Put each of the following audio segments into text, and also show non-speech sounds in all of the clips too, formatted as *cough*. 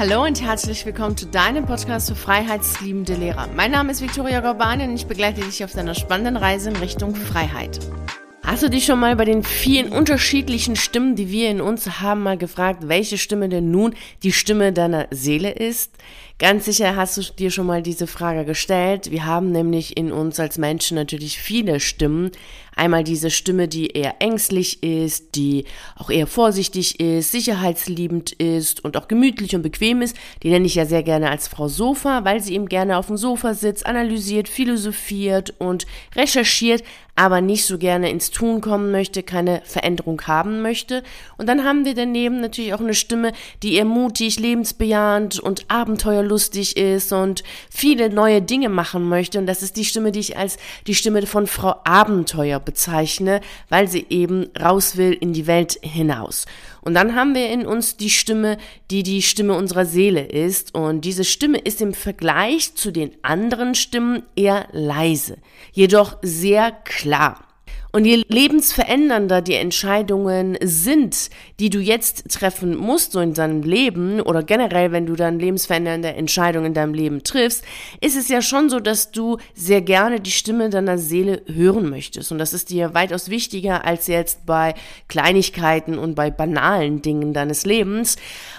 Hallo und herzlich willkommen zu deinem Podcast für freiheitsliebende Lehrer. Mein Name ist Viktoria Gorbani und ich begleite dich auf deiner spannenden Reise in Richtung Freiheit. Hast du dich schon mal bei den vielen unterschiedlichen Stimmen, die wir in uns haben, mal gefragt, welche Stimme denn nun die Stimme deiner Seele ist? Ganz sicher hast du dir schon mal diese Frage gestellt. Wir haben nämlich in uns als Menschen natürlich viele Stimmen. Einmal diese Stimme, die eher ängstlich ist, die auch eher vorsichtig ist, sicherheitsliebend ist und auch gemütlich und bequem ist. Die nenne ich ja sehr gerne als Frau Sofa, weil sie eben gerne auf dem Sofa sitzt, analysiert, philosophiert und recherchiert, aber nicht so gerne ins Tun kommen möchte, keine Veränderung haben möchte. Und dann haben wir daneben natürlich auch eine Stimme, die eher mutig, lebensbejahend und abenteuerlustig ist und viele neue Dinge machen möchte. Und das ist die Stimme, die ich als die Stimme von Frau Abenteuer bezeichne, weil sie eben raus will in die Welt hinaus. Und dann haben wir in uns die Stimme, die die Stimme unserer Seele ist. Und diese Stimme ist im Vergleich zu den anderen Stimmen eher leise, jedoch sehr klar. Und je lebensverändernder die Entscheidungen sind, die du jetzt treffen musst, so in deinem Leben oder generell, wenn du dann lebensverändernde Entscheidungen in deinem Leben triffst, ist es ja schon so, dass du sehr gerne die Stimme deiner Seele hören möchtest. Und das ist dir weitaus wichtiger als jetzt bei Kleinigkeiten und bei banalen Dingen deines Lebens.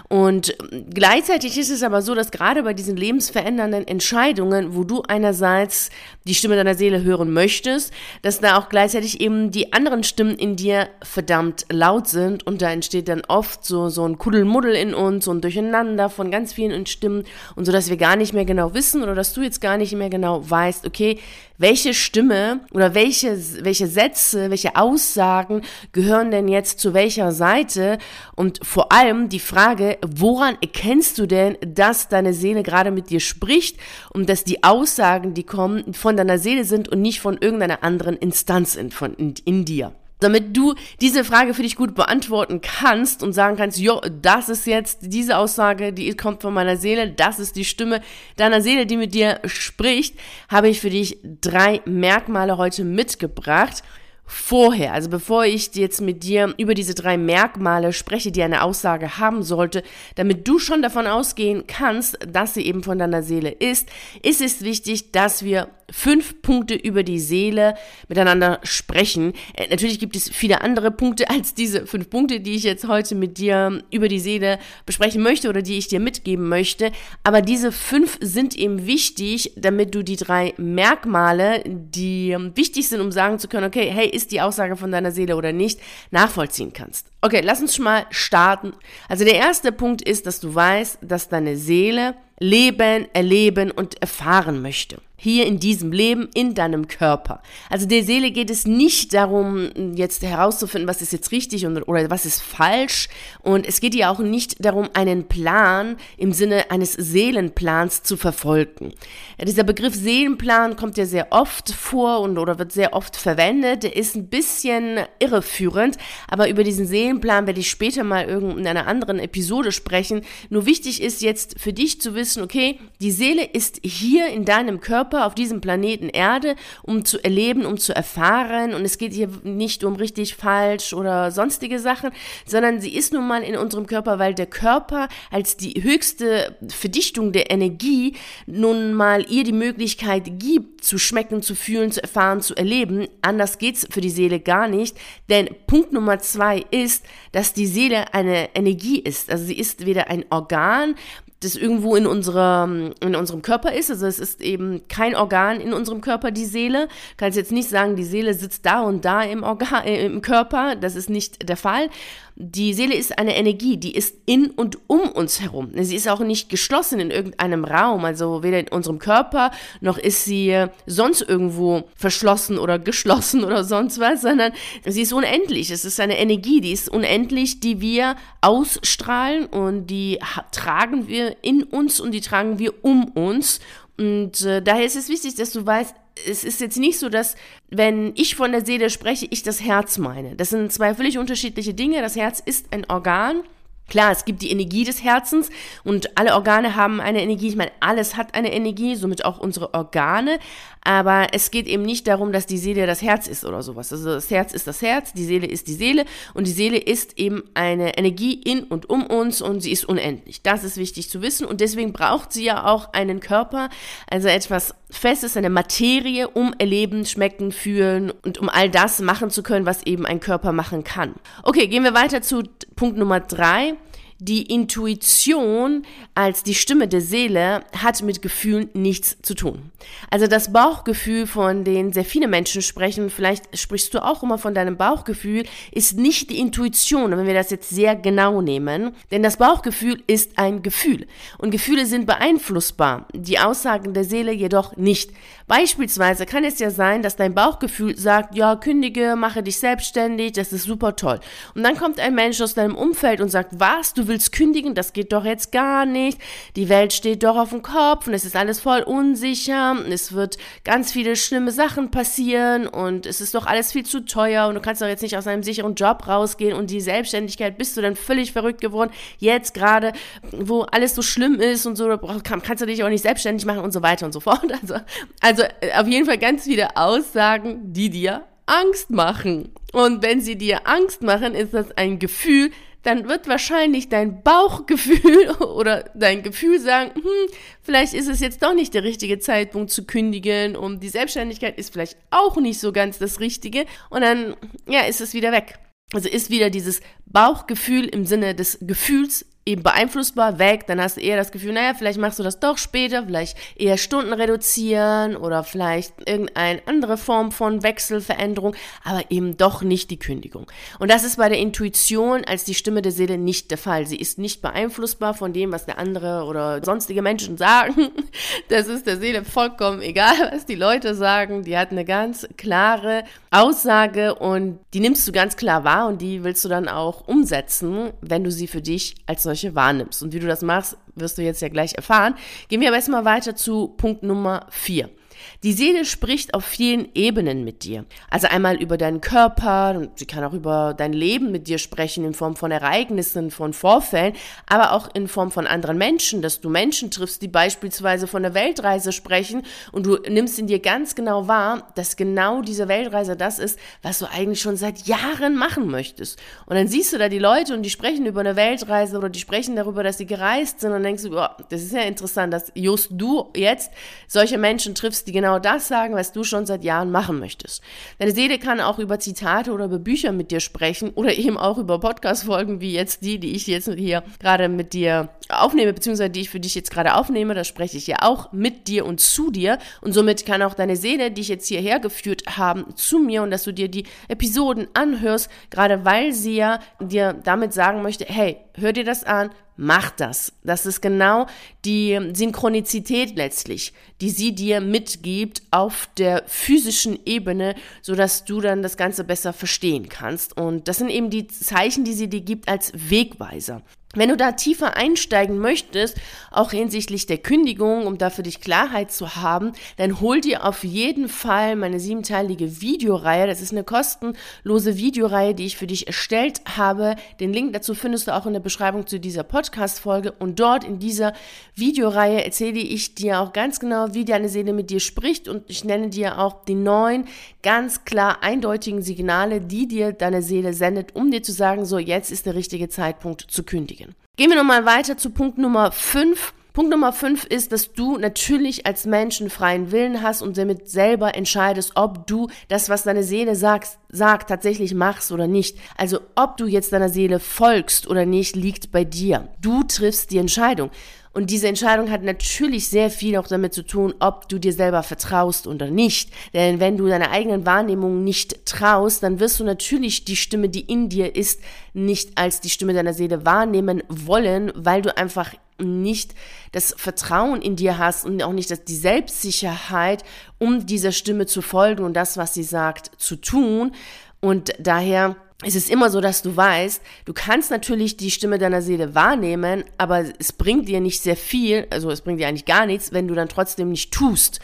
Und gleichzeitig ist es aber so, dass gerade bei diesen lebensverändernden Entscheidungen, wo du einerseits die Stimme deiner Seele hören möchtest, dass da auch gleichzeitig eben die anderen Stimmen in dir verdammt laut sind und da entsteht dann oft so, so ein Kuddelmuddel in uns, so ein Durcheinander von ganz vielen Stimmen und so, dass wir gar nicht mehr genau wissen oder dass du jetzt gar nicht mehr genau weißt, okay, welche Stimme oder welche, welche Sätze, welche Aussagen gehören denn jetzt zu welcher Seite? Und vor allem die Frage, woran erkennst du denn, dass deine Seele gerade mit dir spricht und dass die Aussagen, die kommen, von deiner Seele sind und nicht von irgendeiner anderen Instanz sind von in, in dir damit du diese Frage für dich gut beantworten kannst und sagen kannst, jo, das ist jetzt diese Aussage, die kommt von meiner Seele, das ist die Stimme deiner Seele, die mit dir spricht, habe ich für dich drei Merkmale heute mitgebracht. Vorher, also bevor ich jetzt mit dir über diese drei Merkmale spreche, die eine Aussage haben sollte, damit du schon davon ausgehen kannst, dass sie eben von deiner Seele ist, ist es wichtig, dass wir fünf Punkte über die Seele miteinander sprechen. Äh, natürlich gibt es viele andere Punkte als diese fünf Punkte, die ich jetzt heute mit dir über die Seele besprechen möchte oder die ich dir mitgeben möchte. Aber diese fünf sind eben wichtig, damit du die drei Merkmale, die wichtig sind, um sagen zu können, okay, hey, ist die Aussage von deiner Seele oder nicht, nachvollziehen kannst. Okay, lass uns schon mal starten. Also der erste Punkt ist, dass du weißt, dass deine Seele leben, erleben und erfahren möchte hier in diesem Leben, in deinem Körper. Also der Seele geht es nicht darum, jetzt herauszufinden, was ist jetzt richtig und, oder was ist falsch. Und es geht ihr auch nicht darum, einen Plan im Sinne eines Seelenplans zu verfolgen. Dieser Begriff Seelenplan kommt ja sehr oft vor und oder wird sehr oft verwendet. Der ist ein bisschen irreführend, aber über diesen Seelenplan werde ich später mal in einer anderen Episode sprechen. Nur wichtig ist jetzt für dich zu wissen, okay, die Seele ist hier in deinem Körper auf diesem Planeten Erde, um zu erleben, um zu erfahren. Und es geht hier nicht um richtig, falsch oder sonstige Sachen, sondern sie ist nun mal in unserem Körper, weil der Körper als die höchste Verdichtung der Energie nun mal ihr die Möglichkeit gibt, zu schmecken, zu fühlen, zu erfahren, zu erleben. Anders geht's für die Seele gar nicht. Denn Punkt Nummer zwei ist, dass die Seele eine Energie ist. Also sie ist weder ein Organ, das irgendwo in, unserer, in unserem Körper ist. Also es ist eben kein Organ in unserem Körper, die Seele. Du kannst jetzt nicht sagen, die Seele sitzt da und da im, Organ, äh, im Körper. Das ist nicht der Fall. Die Seele ist eine Energie, die ist in und um uns herum. Sie ist auch nicht geschlossen in irgendeinem Raum, also weder in unserem Körper, noch ist sie sonst irgendwo verschlossen oder geschlossen *laughs* oder sonst was, sondern sie ist unendlich. Es ist eine Energie, die ist unendlich, die wir ausstrahlen und die tragen wir in uns und die tragen wir um uns. Und äh, daher ist es wichtig, dass du weißt, es ist jetzt nicht so, dass, wenn ich von der Seele spreche, ich das Herz meine. Das sind zwei völlig unterschiedliche Dinge. Das Herz ist ein Organ Klar, es gibt die Energie des Herzens und alle Organe haben eine Energie. Ich meine, alles hat eine Energie, somit auch unsere Organe. Aber es geht eben nicht darum, dass die Seele das Herz ist oder sowas. Also das Herz ist das Herz, die Seele ist die Seele und die Seele ist eben eine Energie in und um uns und sie ist unendlich. Das ist wichtig zu wissen und deswegen braucht sie ja auch einen Körper, also etwas Festes, eine Materie, um erleben, schmecken, fühlen und um all das machen zu können, was eben ein Körper machen kann. Okay, gehen wir weiter zu Punkt Nummer drei. Die Intuition als die Stimme der Seele hat mit Gefühlen nichts zu tun. Also das Bauchgefühl, von dem sehr viele Menschen sprechen, vielleicht sprichst du auch immer von deinem Bauchgefühl, ist nicht die Intuition, wenn wir das jetzt sehr genau nehmen. Denn das Bauchgefühl ist ein Gefühl. Und Gefühle sind beeinflussbar, die Aussagen der Seele jedoch nicht. Beispielsweise kann es ja sein, dass dein Bauchgefühl sagt, ja, kündige, mache dich selbstständig, das ist super toll. Und dann kommt ein Mensch aus deinem Umfeld und sagt, was, du willst kündigen, das geht doch jetzt gar nicht. Die Welt steht doch auf dem Kopf und es ist alles voll unsicher. Es wird ganz viele schlimme Sachen passieren und es ist doch alles viel zu teuer und du kannst doch jetzt nicht aus einem sicheren Job rausgehen und die Selbstständigkeit bist du dann völlig verrückt geworden. Jetzt gerade, wo alles so schlimm ist und so, kannst du dich auch nicht selbstständig machen und so weiter und so fort. *laughs* Also, also äh, auf jeden Fall ganz viele Aussagen, die dir Angst machen. Und wenn sie dir Angst machen, ist das ein Gefühl, dann wird wahrscheinlich dein Bauchgefühl *laughs* oder dein Gefühl sagen, hm, vielleicht ist es jetzt doch nicht der richtige Zeitpunkt zu kündigen und die Selbstständigkeit ist vielleicht auch nicht so ganz das Richtige und dann, ja, ist es wieder weg. Also ist wieder dieses Bauchgefühl im Sinne des Gefühls eben beeinflussbar weg, dann hast du eher das Gefühl, naja, vielleicht machst du das doch später, vielleicht eher Stunden reduzieren oder vielleicht irgendeine andere Form von Wechselveränderung, aber eben doch nicht die Kündigung. Und das ist bei der Intuition als die Stimme der Seele nicht der Fall. Sie ist nicht beeinflussbar von dem, was der andere oder sonstige Menschen sagen. *laughs* Das ist der Seele vollkommen egal, was die Leute sagen. Die hat eine ganz klare Aussage und die nimmst du ganz klar wahr und die willst du dann auch umsetzen, wenn du sie für dich als solche wahrnimmst. Und wie du das machst, wirst du jetzt ja gleich erfahren. Gehen wir aber erstmal weiter zu Punkt Nummer vier. Die Seele spricht auf vielen Ebenen mit dir. Also einmal über deinen Körper, sie kann auch über dein Leben mit dir sprechen in Form von Ereignissen, von Vorfällen, aber auch in Form von anderen Menschen, dass du Menschen triffst, die beispielsweise von der Weltreise sprechen und du nimmst in dir ganz genau wahr, dass genau diese Weltreise das ist, was du eigentlich schon seit Jahren machen möchtest. Und dann siehst du da die Leute und die sprechen über eine Weltreise oder die sprechen darüber, dass sie gereist sind und denkst du, oh, das ist ja interessant, dass just du jetzt solche Menschen triffst, die genau genau das sagen, was du schon seit Jahren machen möchtest. Deine Seele kann auch über Zitate oder über Bücher mit dir sprechen oder eben auch über Podcast-Folgen wie jetzt die, die ich jetzt hier gerade mit dir aufnehme, beziehungsweise die ich für dich jetzt gerade aufnehme. Da spreche ich ja auch mit dir und zu dir. Und somit kann auch deine Seele dich jetzt hierher geführt haben zu mir und dass du dir die Episoden anhörst, gerade weil sie ja dir damit sagen möchte, hey, hör dir das an, mach das. Das ist genau die Synchronizität letztlich, die sie dir mitgibt auf der physischen Ebene, so dass du dann das Ganze besser verstehen kannst. Und das sind eben die Zeichen, die sie dir gibt als Wegweiser. Wenn du da tiefer einsteigen möchtest, auch hinsichtlich der Kündigung, um da für dich Klarheit zu haben, dann hol dir auf jeden Fall meine siebenteilige Videoreihe. Das ist eine kostenlose Videoreihe, die ich für dich erstellt habe. Den Link dazu findest du auch in der Beschreibung zu dieser Podcast-Folge. Und dort in dieser Videoreihe erzähle ich dir auch ganz genau, wie deine Seele mit dir spricht. Und ich nenne dir auch die neun ganz klar eindeutigen Signale, die dir deine Seele sendet, um dir zu sagen, so jetzt ist der richtige Zeitpunkt zu kündigen. Gehen wir nochmal weiter zu Punkt Nummer 5. Punkt Nummer 5 ist, dass du natürlich als Mensch einen freien Willen hast und damit selber entscheidest, ob du das, was deine Seele sagt, sagt, tatsächlich machst oder nicht. Also ob du jetzt deiner Seele folgst oder nicht, liegt bei dir. Du triffst die Entscheidung. Und diese Entscheidung hat natürlich sehr viel auch damit zu tun, ob du dir selber vertraust oder nicht. Denn wenn du deiner eigenen Wahrnehmung nicht traust, dann wirst du natürlich die Stimme, die in dir ist, nicht als die Stimme deiner Seele wahrnehmen wollen, weil du einfach nicht das Vertrauen in dir hast und auch nicht die Selbstsicherheit, um dieser Stimme zu folgen und das, was sie sagt, zu tun. Und daher es ist immer so, dass du weißt, du kannst natürlich die Stimme deiner Seele wahrnehmen, aber es bringt dir nicht sehr viel, also es bringt dir eigentlich gar nichts, wenn du dann trotzdem nicht tust.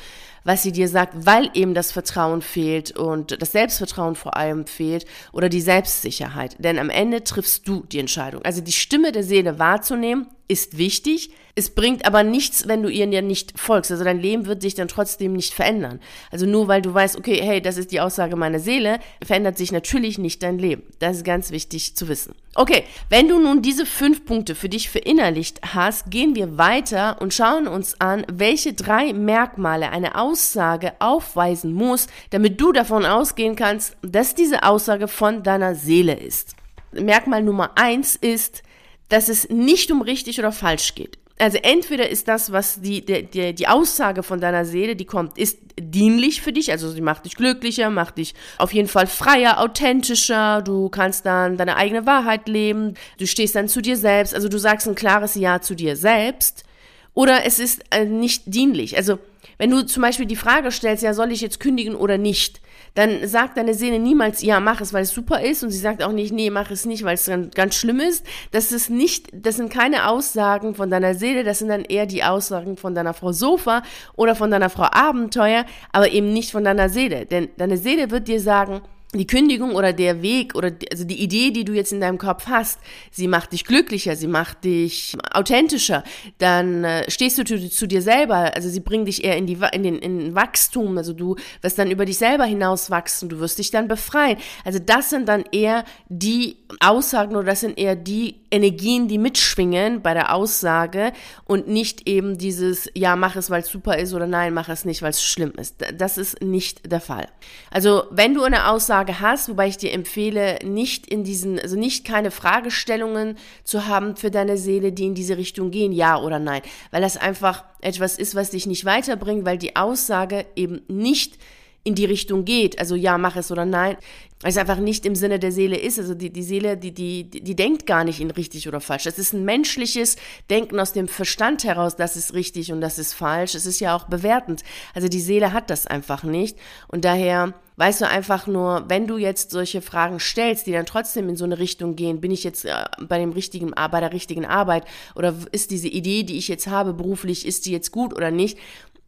was sie dir sagt, weil eben das Vertrauen fehlt und das Selbstvertrauen vor allem fehlt oder die Selbstsicherheit. Denn am Ende triffst du die Entscheidung. Also die Stimme der Seele wahrzunehmen, ist wichtig. Es bringt aber nichts, wenn du ihr ja nicht folgst. Also dein Leben wird sich dann trotzdem nicht verändern. Also nur weil du weißt, okay, hey, das ist die Aussage meiner Seele, verändert sich natürlich nicht dein Leben. Das ist ganz wichtig zu wissen. Okay, wenn du nun diese fünf Punkte für dich verinnerlicht hast, gehen wir weiter und schauen uns an, welche drei Merkmale eine Aussage aufweisen muss, damit du davon ausgehen kannst, dass diese Aussage von deiner Seele ist. Merkmal Nummer eins ist, dass es nicht um richtig oder falsch geht. Also entweder ist das, was die, die, die Aussage von deiner Seele, die kommt, ist dienlich für dich, also sie macht dich glücklicher, macht dich auf jeden Fall freier, authentischer, du kannst dann deine eigene Wahrheit leben, du stehst dann zu dir selbst, also du sagst ein klares Ja zu dir selbst, oder es ist äh, nicht dienlich. Also wenn du zum Beispiel die Frage stellst, ja, soll ich jetzt kündigen oder nicht, dann sagt deine Seele niemals, ja, mach es, weil es super ist. Und sie sagt auch nicht, nee, mach es nicht, weil es dann ganz schlimm ist. Das ist nicht, das sind keine Aussagen von deiner Seele, das sind dann eher die Aussagen von deiner Frau Sofa oder von deiner Frau Abenteuer, aber eben nicht von deiner Seele. Denn deine Seele wird dir sagen, die Kündigung oder der Weg oder die, also die Idee, die du jetzt in deinem Kopf hast, sie macht dich glücklicher, sie macht dich authentischer, dann äh, stehst du zu, zu, dir selber, also sie bringt dich eher in, die, in den in Wachstum, also du wirst dann über dich selber hinaus wachsen, du wirst dich dann befreien. Also das sind dann eher die Aussagen oder das sind eher die Energien, die mitschwingen bei der Aussage und nicht eben dieses, ja, mach es, weil es super ist oder nein, mach es nicht, weil es schlimm ist. Das ist nicht der Fall. Also wenn du eine Aussage hast, wobei ich dir empfehle, nicht in diesen, also nicht keine Fragestellungen zu haben für deine Seele, die in diese Richtung gehen, ja oder nein, weil das einfach etwas ist, was dich nicht weiterbringt, weil die Aussage eben nicht in die Richtung geht, also ja, mach es oder nein, weil es einfach nicht im Sinne der Seele ist. Also die, die Seele, die, die, die denkt gar nicht in richtig oder falsch. Es ist ein menschliches Denken aus dem Verstand heraus, das ist richtig und das ist falsch. Es ist ja auch bewertend. Also die Seele hat das einfach nicht. Und daher weißt du einfach nur, wenn du jetzt solche Fragen stellst, die dann trotzdem in so eine Richtung gehen, bin ich jetzt äh, bei dem richtigen, bei der richtigen Arbeit oder ist diese Idee, die ich jetzt habe beruflich, ist die jetzt gut oder nicht?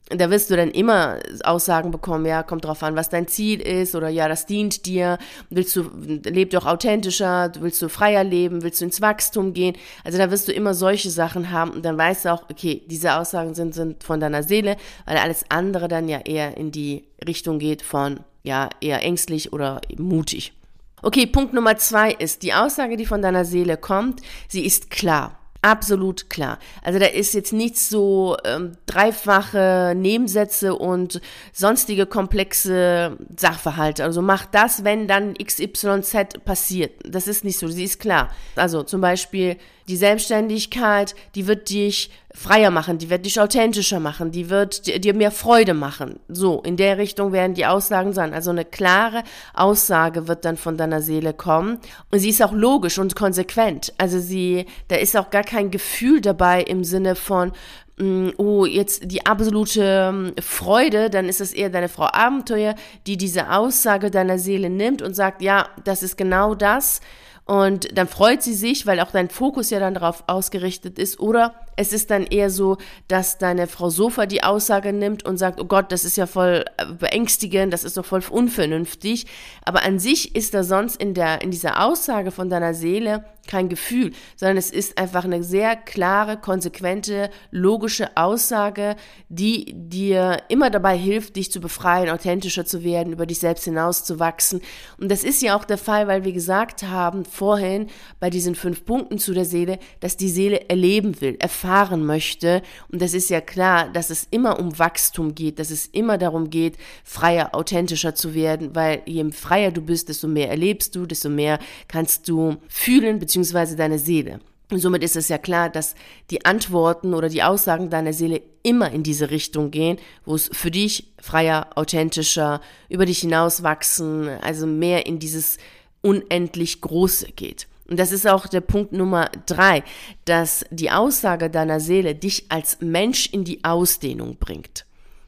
Da wirst du dann immer Aussagen bekommen, ja, kommt drauf an, was dein Ziel ist oder ja, das dient dir, willst du, leb doch authentischer, willst du freier leben, willst du ins Wachstum gehen, also da wirst du immer solche Sachen haben und dann weißt du auch, okay, diese Aussagen sind, sind von deiner Seele, weil alles andere dann ja eher in die Richtung geht von, ja, eher ängstlich oder mutig. Okay, Punkt Nummer zwei ist, die Aussage, die von deiner Seele kommt, sie ist klar. Absolut klar. Also da ist jetzt nichts so ähm, dreifache Nebensätze und sonstige komplexe Sachverhalte. Also mach das, wenn dann XYZ passiert. Das ist nicht so, sie ist klar. Also zum Beispiel die Selbstständigkeit, die wird dich freier machen, die wird dich authentischer machen, die wird dir mehr Freude machen. So, in der Richtung werden die Aussagen sein. Also eine klare Aussage wird dann von deiner Seele kommen. Und sie ist auch logisch und konsequent. Also sie, da ist auch gar kein Gefühl dabei im Sinne von, mm, oh, jetzt die absolute mm, Freude, dann ist es eher deine Frau Abenteuer, die diese Aussage deiner Seele nimmt und sagt, ja, das ist genau das. Und dann freut sie sich, weil auch dein Fokus ja dann darauf ausgerichtet ist. Oder es ist dann eher so, dass deine Frau Sofa die Aussage nimmt und sagt, oh Gott, das ist ja voll äh, beängstigend, das ist doch voll unvernünftig. Aber an sich ist da sonst in der, in dieser Aussage von deiner Seele kein Gefühl, sondern es ist einfach eine sehr klare, konsequente, logische Aussage, die dir immer dabei hilft, dich zu befreien, authentischer zu werden, über dich selbst hinaus zu wachsen. Und das ist ja auch der Fall, weil wir gesagt haben vorhin bei diesen fünf Punkten zu der Seele, dass die Seele erleben will, erfahren möchte. Und das ist ja klar, dass es immer um Wachstum geht, dass es immer darum geht, freier, authentischer zu werden, weil je freier du bist, desto mehr erlebst du, desto mehr kannst du fühlen, beziehungsweise deine Seele. Und somit ist es ja klar, dass die Antworten oder die Aussagen deiner Seele immer in diese Richtung gehen, wo es für dich freier, authentischer, über dich hinaus wachsen, also mehr in dieses unendlich Große geht. Und das ist auch der Punkt Nummer drei, dass die Aussage deiner Seele dich als Mensch in die Ausdehnung bringt.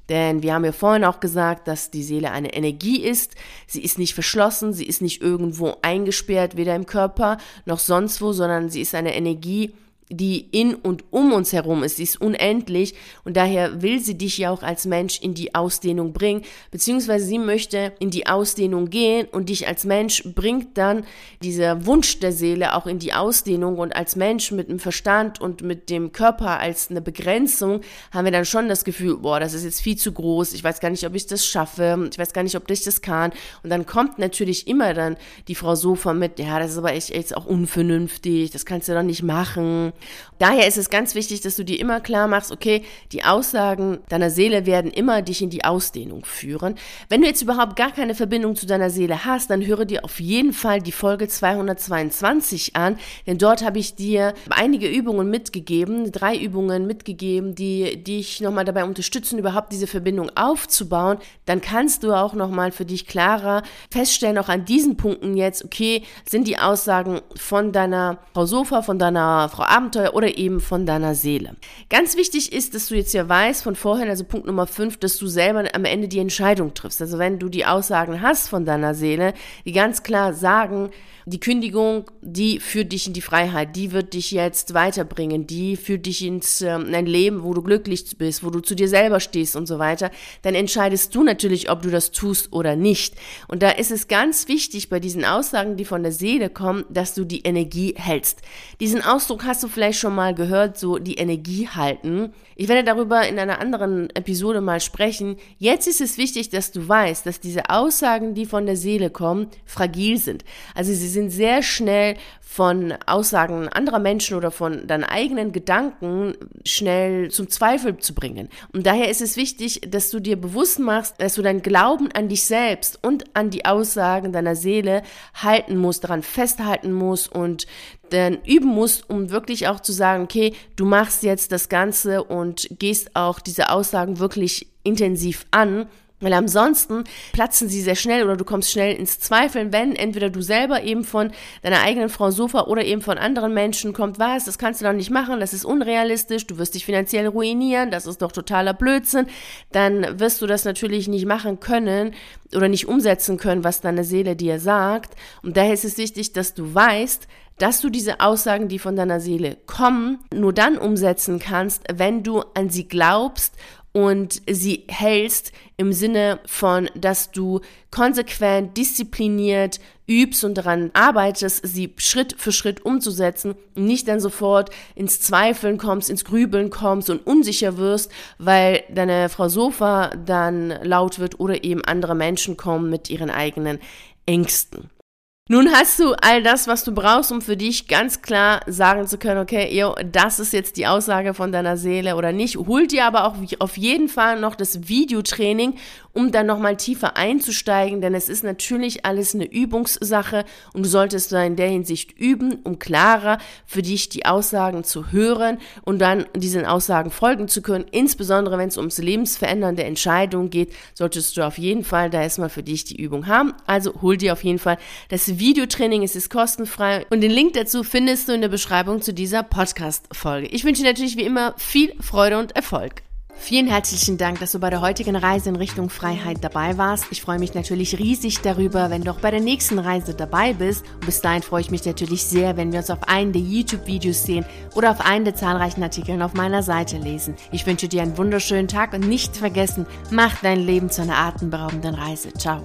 Denn wir haben ja vorhin auch gesagt, dass die Seele eine Energie ist. Sie ist nicht verschlossen, sie ist nicht irgendwo eingesperrt, weder im Körper noch sonst wo, sondern sie ist eine Energie, die in und um uns herum ist. Sie ist unendlich. Und daher will sie dich ja auch als Mensch in die Ausdehnung bringen, beziehungsweise sie möchte in die Ausdehnung gehen und dich als Mensch bringt dann dieser Wunsch der Seele auch in die Ausdehnung. Und als Mensch mit dem Verstand und mit dem Körper als eine Begrenzung haben wir dann schon das Gefühl, boah, das ist jetzt viel zu groß, ich weiß gar nicht, ob ich das schaffe, ich weiß gar nicht, ob ich das kann. Und dann kommt natürlich immer dann die Frau Sofa mit, ja, das ist aber echt jetzt auch unvernünftig, das kannst du doch nicht machen. Daher ist es ganz wichtig, dass du dir immer klar machst, okay, die Aussagen deiner Seele werden immer dich in die Ausdehnung führen. Wenn du jetzt überhaupt gar keine Verbindung zu deiner Seele hast, dann höre dir auf jeden Fall die Folge 222 an, denn dort habe ich dir einige Übungen mitgegeben, drei Übungen mitgegeben, die dich nochmal dabei unterstützen, überhaupt diese Verbindung aufzubauen. Dann kannst du auch nochmal für dich klarer feststellen, auch an diesen Punkten jetzt, okay, sind die Aussagen von deiner Frau Sofa, von deiner Frau Abenteuer oder eben von deiner Seele. Ganz wichtig ist, dass du jetzt ja weißt von vorhin, also Punkt Nummer 5, dass du selber am Ende die Entscheidung triffst. Also wenn du die Aussagen hast von deiner Seele, die ganz klar sagen, die Kündigung, die führt dich in die Freiheit, die wird dich jetzt weiterbringen, die führt dich ins äh, ein Leben, wo du glücklich bist, wo du zu dir selber stehst und so weiter, dann entscheidest du natürlich, ob du das tust oder nicht. Und da ist es ganz wichtig bei diesen Aussagen, die von der Seele kommen, dass du die Energie hältst. Diesen Ausdruck hast du vielleicht schon mal gehört, so die Energie halten. Ich werde darüber in einer anderen Episode mal sprechen. Jetzt ist es wichtig, dass du weißt, dass diese Aussagen, die von der Seele kommen, fragil sind. Also sie sind sehr schnell von Aussagen anderer Menschen oder von deinen eigenen Gedanken schnell zum Zweifel zu bringen. Und daher ist es wichtig, dass du dir bewusst machst, dass du dein Glauben an dich selbst und an die Aussagen deiner Seele halten musst, daran festhalten musst und dann üben musst, um wirklich auch zu sagen, okay, du machst jetzt das Ganze und gehst auch diese Aussagen wirklich intensiv an weil ansonsten platzen sie sehr schnell oder du kommst schnell ins Zweifeln, wenn entweder du selber eben von deiner eigenen Frau Sofa oder eben von anderen Menschen kommt, was, das kannst du doch nicht machen, das ist unrealistisch, du wirst dich finanziell ruinieren, das ist doch totaler Blödsinn, dann wirst du das natürlich nicht machen können oder nicht umsetzen können, was deine Seele dir sagt. Und daher ist es wichtig, dass du weißt, dass du diese Aussagen, die von deiner Seele kommen, nur dann umsetzen kannst, wenn du an sie glaubst und sie hältst im Sinne von, dass du konsequent, diszipliniert übst und daran arbeitest, sie Schritt für Schritt umzusetzen nicht dann sofort ins Zweifeln kommst, ins Grübeln kommst und unsicher wirst, weil deine Frau Sofa dann laut wird oder eben andere Menschen kommen mit ihren eigenen Ängsten. Nun hast du all das, was du brauchst, um für dich ganz klar sagen zu können, okay, yo, das ist jetzt die Aussage von deiner Seele oder nicht. Hol dir aber auch auf jeden Fall noch das Videotraining, um dann nochmal tiefer einzusteigen, denn es ist natürlich alles eine Übungssache und du solltest da in der Hinsicht üben, um klarer für dich die Aussagen zu hören und dann diesen Aussagen folgen zu können. Insbesondere wenn es ums lebensverändernde Entscheidungen geht, solltest du auf jeden Fall da erstmal für dich die Übung haben. Also hol dir auf jeden Fall das Videotraining, es ist kostenfrei und den Link dazu findest du in der Beschreibung zu dieser Podcast-Folge. Ich wünsche dir natürlich wie immer viel Freude und Erfolg. Vielen herzlichen Dank, dass du bei der heutigen Reise in Richtung Freiheit dabei warst. Ich freue mich natürlich riesig darüber, wenn du auch bei der nächsten Reise dabei bist. Und bis dahin freue ich mich natürlich sehr, wenn wir uns auf einen der YouTube-Videos sehen oder auf einen der zahlreichen Artikeln auf meiner Seite lesen. Ich wünsche dir einen wunderschönen Tag und nicht vergessen, mach dein Leben zu einer atemberaubenden Reise. Ciao.